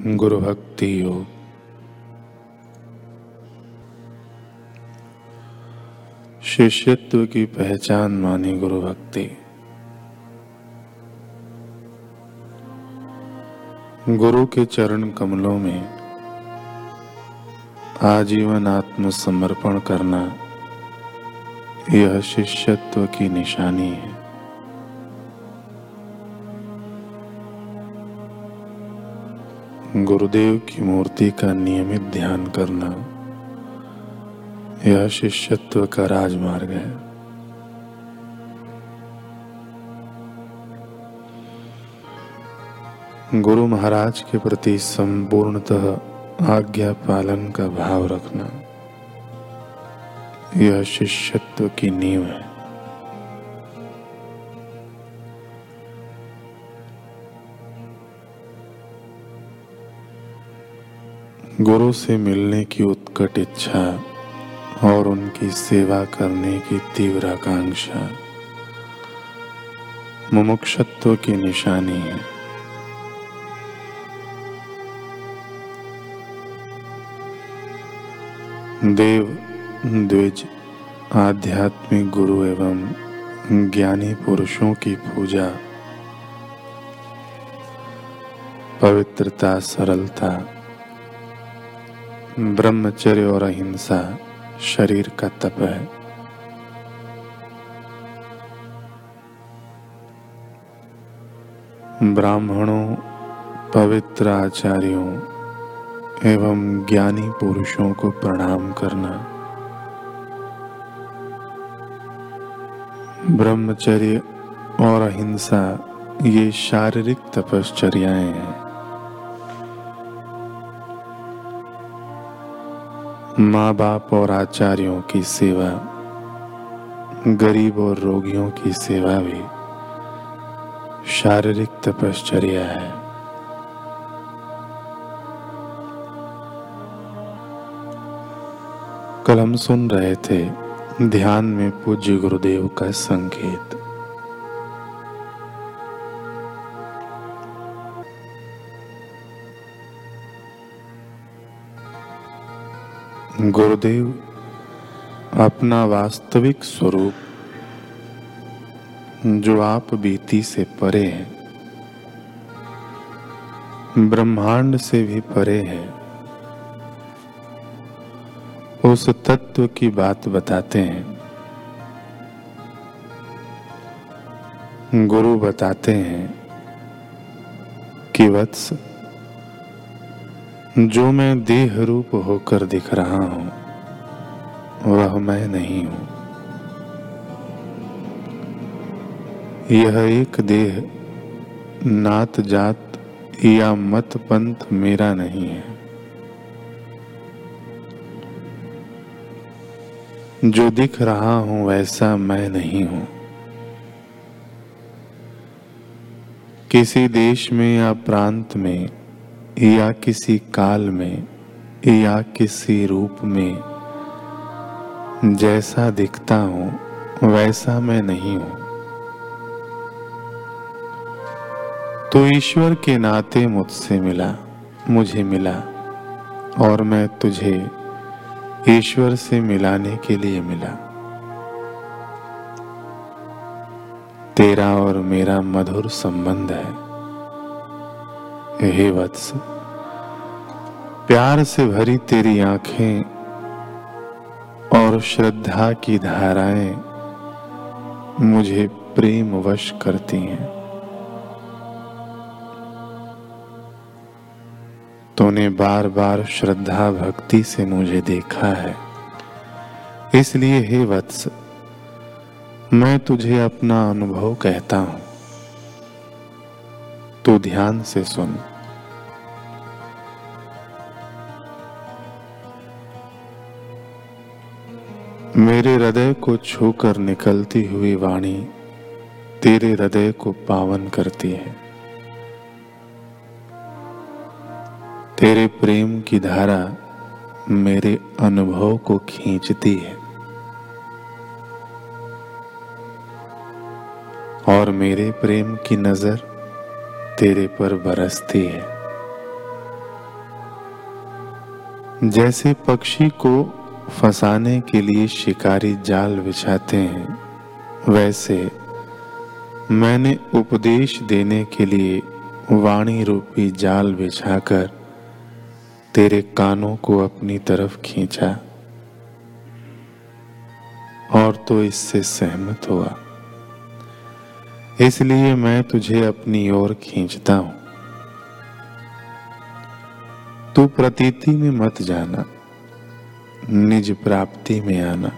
गुरु भक्ति योग शिष्यत्व की पहचान मानी गुरु भक्ति गुरु के चरण कमलों में आजीवन आत्मसमर्पण करना यह शिष्यत्व की निशानी है। गुरुदेव की मूर्ति का नियमित ध्यान करना यह शिष्यत्व का राजमार्ग है। गुरु महाराज के प्रति संपूर्णतः आज्ञा पालन का भाव रखना यह शिष्यत्व की नींव है। गुरु से मिलने की उत्कट इच्छा और उनकी सेवा करने की तीव्र आकांक्षा। मुमुक्षत्व की निशानी है। देव, द्विज, आध्यात्मिक गुरु एवं ज्ञानी पुरुषों की पूजा। पवित्रता, सरलता ब्रह्मचर्य और अहिंसा शरीर का तप है। ब्राह्मणों, पवित्र आचार्यों एवं ज्ञानी पुरुषों को प्रणाम करना। ब्रह्मचर्य और अहिंसा ये शारीरिक तपश्चर्याएँ हैं। माँ बाप और आचार्यों की सेवा, गरीब और रोगियों की सेवा भी शारीरिक तपश्चर्या है। कल हम सुन रहे थे, ध्यान में पूज्य गुरुदेव का संकेत। गुरुदेव, अपना वास्तविक स्वरूप जो आप बीती से परे है, ब्रह्मांड से भी परे है, उस तत्व की बात बताते हैं। गुरु बताते हैं कि वत्स जो मैं देह रूप होकर दिख रहा हूँ, वह मैं नहीं हूँ। यह एक देह, नात जात या मत पंथ मेरा नहीं है। जो दिख रहा हूँ, वैसा मैं नहीं हूँ। किसी देश में या प्रांत में या किसी काल में, या किसी रूप में, जैसा दिखता हूँ, वैसा मैं नहीं हूँ। तो ईश्वर के नाते मुझसे मिला, मुझे मिला, और मैं तुझे ईश्वर से मिलाने के लिए मिला। तेरा और मेरा मधुर संबंध है। हे वत्स, प्यार से भरी तेरी आँखें और श्रद्धा की धाराएँ मुझे प्रेम वश करती हैं। तूने बार बार श्रद्धा भक्ति से मुझे देखा है। इसलिए हे वत्स, मैं तुझे अपना अनुभव कहता हूँ। तो ध्यान से सुन। मेरे हृदय को छूकर निकलती हुई वाणी तेरे हृदय को पावन करती है। तेरे प्रेम की धारा मेरे अनुभव को खींचती है। और मेरे प्रेम की नज़र तेरे पर बरसती है। जैसे पक्षी को फंसाने के लिए शिकारी जाल बिछाते हैं, वैसे मैंने उपदेश देने के लिए वाणी रूपी जाल बिछाकर तेरे कानों को अपनी तरफ़ खींचा, और तो इससे सहमत हुआ। इसलिए मैं तुझे अपनी ओर खींचता हूँ। तू प्रतीति में मत जाना, निज प्राप्ति में आना।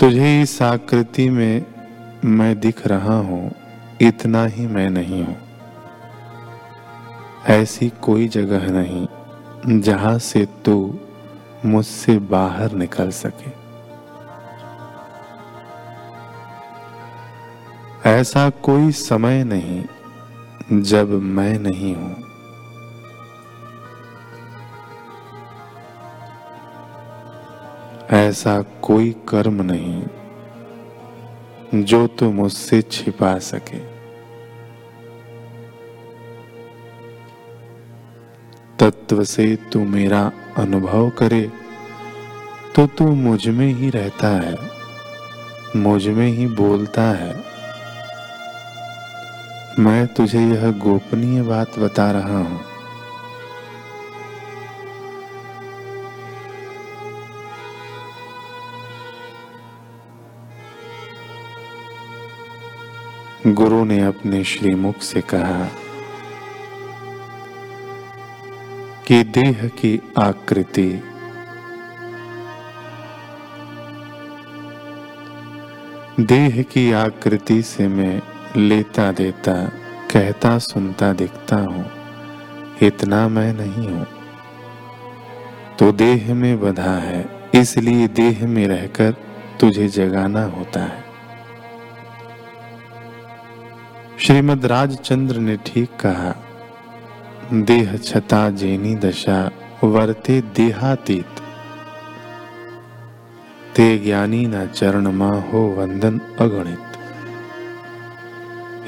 तुझे इस आकृति में मैं दिख रहा हूँ, इतना ही मैं नहीं हूँ। ऐसी कोई जगह नहीं जहाँ से तू मुझसे बाहर निकल सके। ऐसा कोई समय नहीं जब मैं नहीं हूँ। ऐसा कोई कर्म नहीं जो तू मुझसे छिपा सके। तत्व से तू मेरा अनुभव करे तो तू मुझमें ही रहता है, मुझमें ही बोलता है। मैं तुझे यह गोपनीय बात बता रहा हूँ। गुरु ने अपने श्रीमुख से कहा कि देह की आकृति देह की आकृति से मैं लेता देता, कहता सुनता दिखता हूँ, इतना मैं नहीं हूँ। तो देह में बधा है, इसलिए देह में रहकर तुझे जगाना होता है। श्रीमद राजचंद्र ने ठीक कहा, देह छता जेनी दशा, वर्ते देहातीत। ते ज्ञानी न चरण मा हो वंदन अगणित।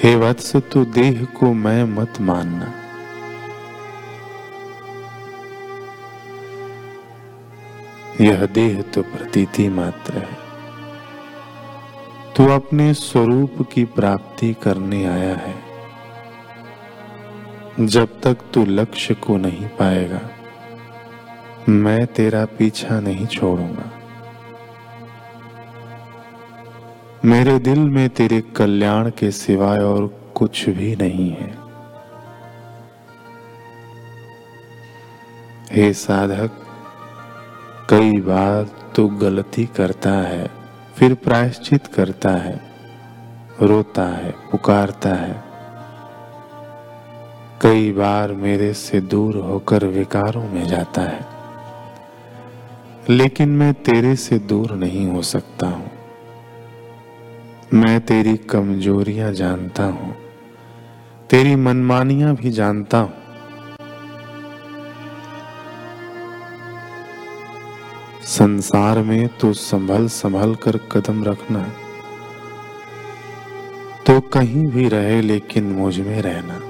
हे वत्स तू देह को मैं मत मानना। यह देह तो प्रतीति मात्र है। तू अपने स्वरूप की प्राप्ति करने आया है। जब तक तू लक्ष्य को नहीं पाएगा, मैं तेरा पीछा नहीं छोड़ूँगा। मेरे दिल में तेरे कल्याण के सिवाय और कुछ भी नहीं है। हे साधक, कई बार तो गलती करता है, फिर प्रायश्चित करता है, रोता है, पुकारता है। कई बार मेरे से दूर होकर विकारों में जाता है, लेकिन मैं तेरे से दूर नहीं हो सकता हूँ। मैं तेरी कमजोरियाँ जानता हूँ, तेरी मनमानियाँ भी जानता हूँ। संसार में तो संभल संभल कर कदम रखना तो कहीं भी रहे लेकिन मुझमें रहना।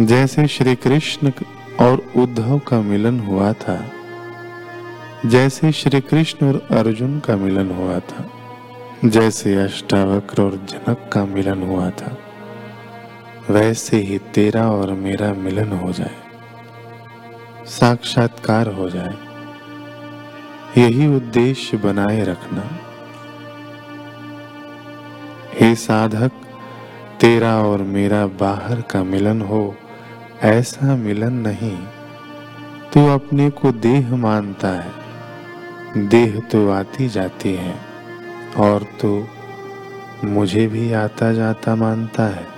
जैसे श्री कृष्ण और उद्धव का मिलन हुआ था जैसे श्री कृष्ण और अर्जुन का मिलन हुआ था, जैसे अष्टावक्र और जनक का मिलन हुआ था, वैसे ही तेरा और मेरा मिलन हो जाए, साक्षात्कार हो जाए। यही उद्देश्य बनाए रखना। हे साधक, तेरा और मेरा बाहर का मिलन हो, ऐसा मिलन नहीं। तू अपने को देह मानता है। देह तो आती जाती है और तो मुझे भी आता जाता मानता है।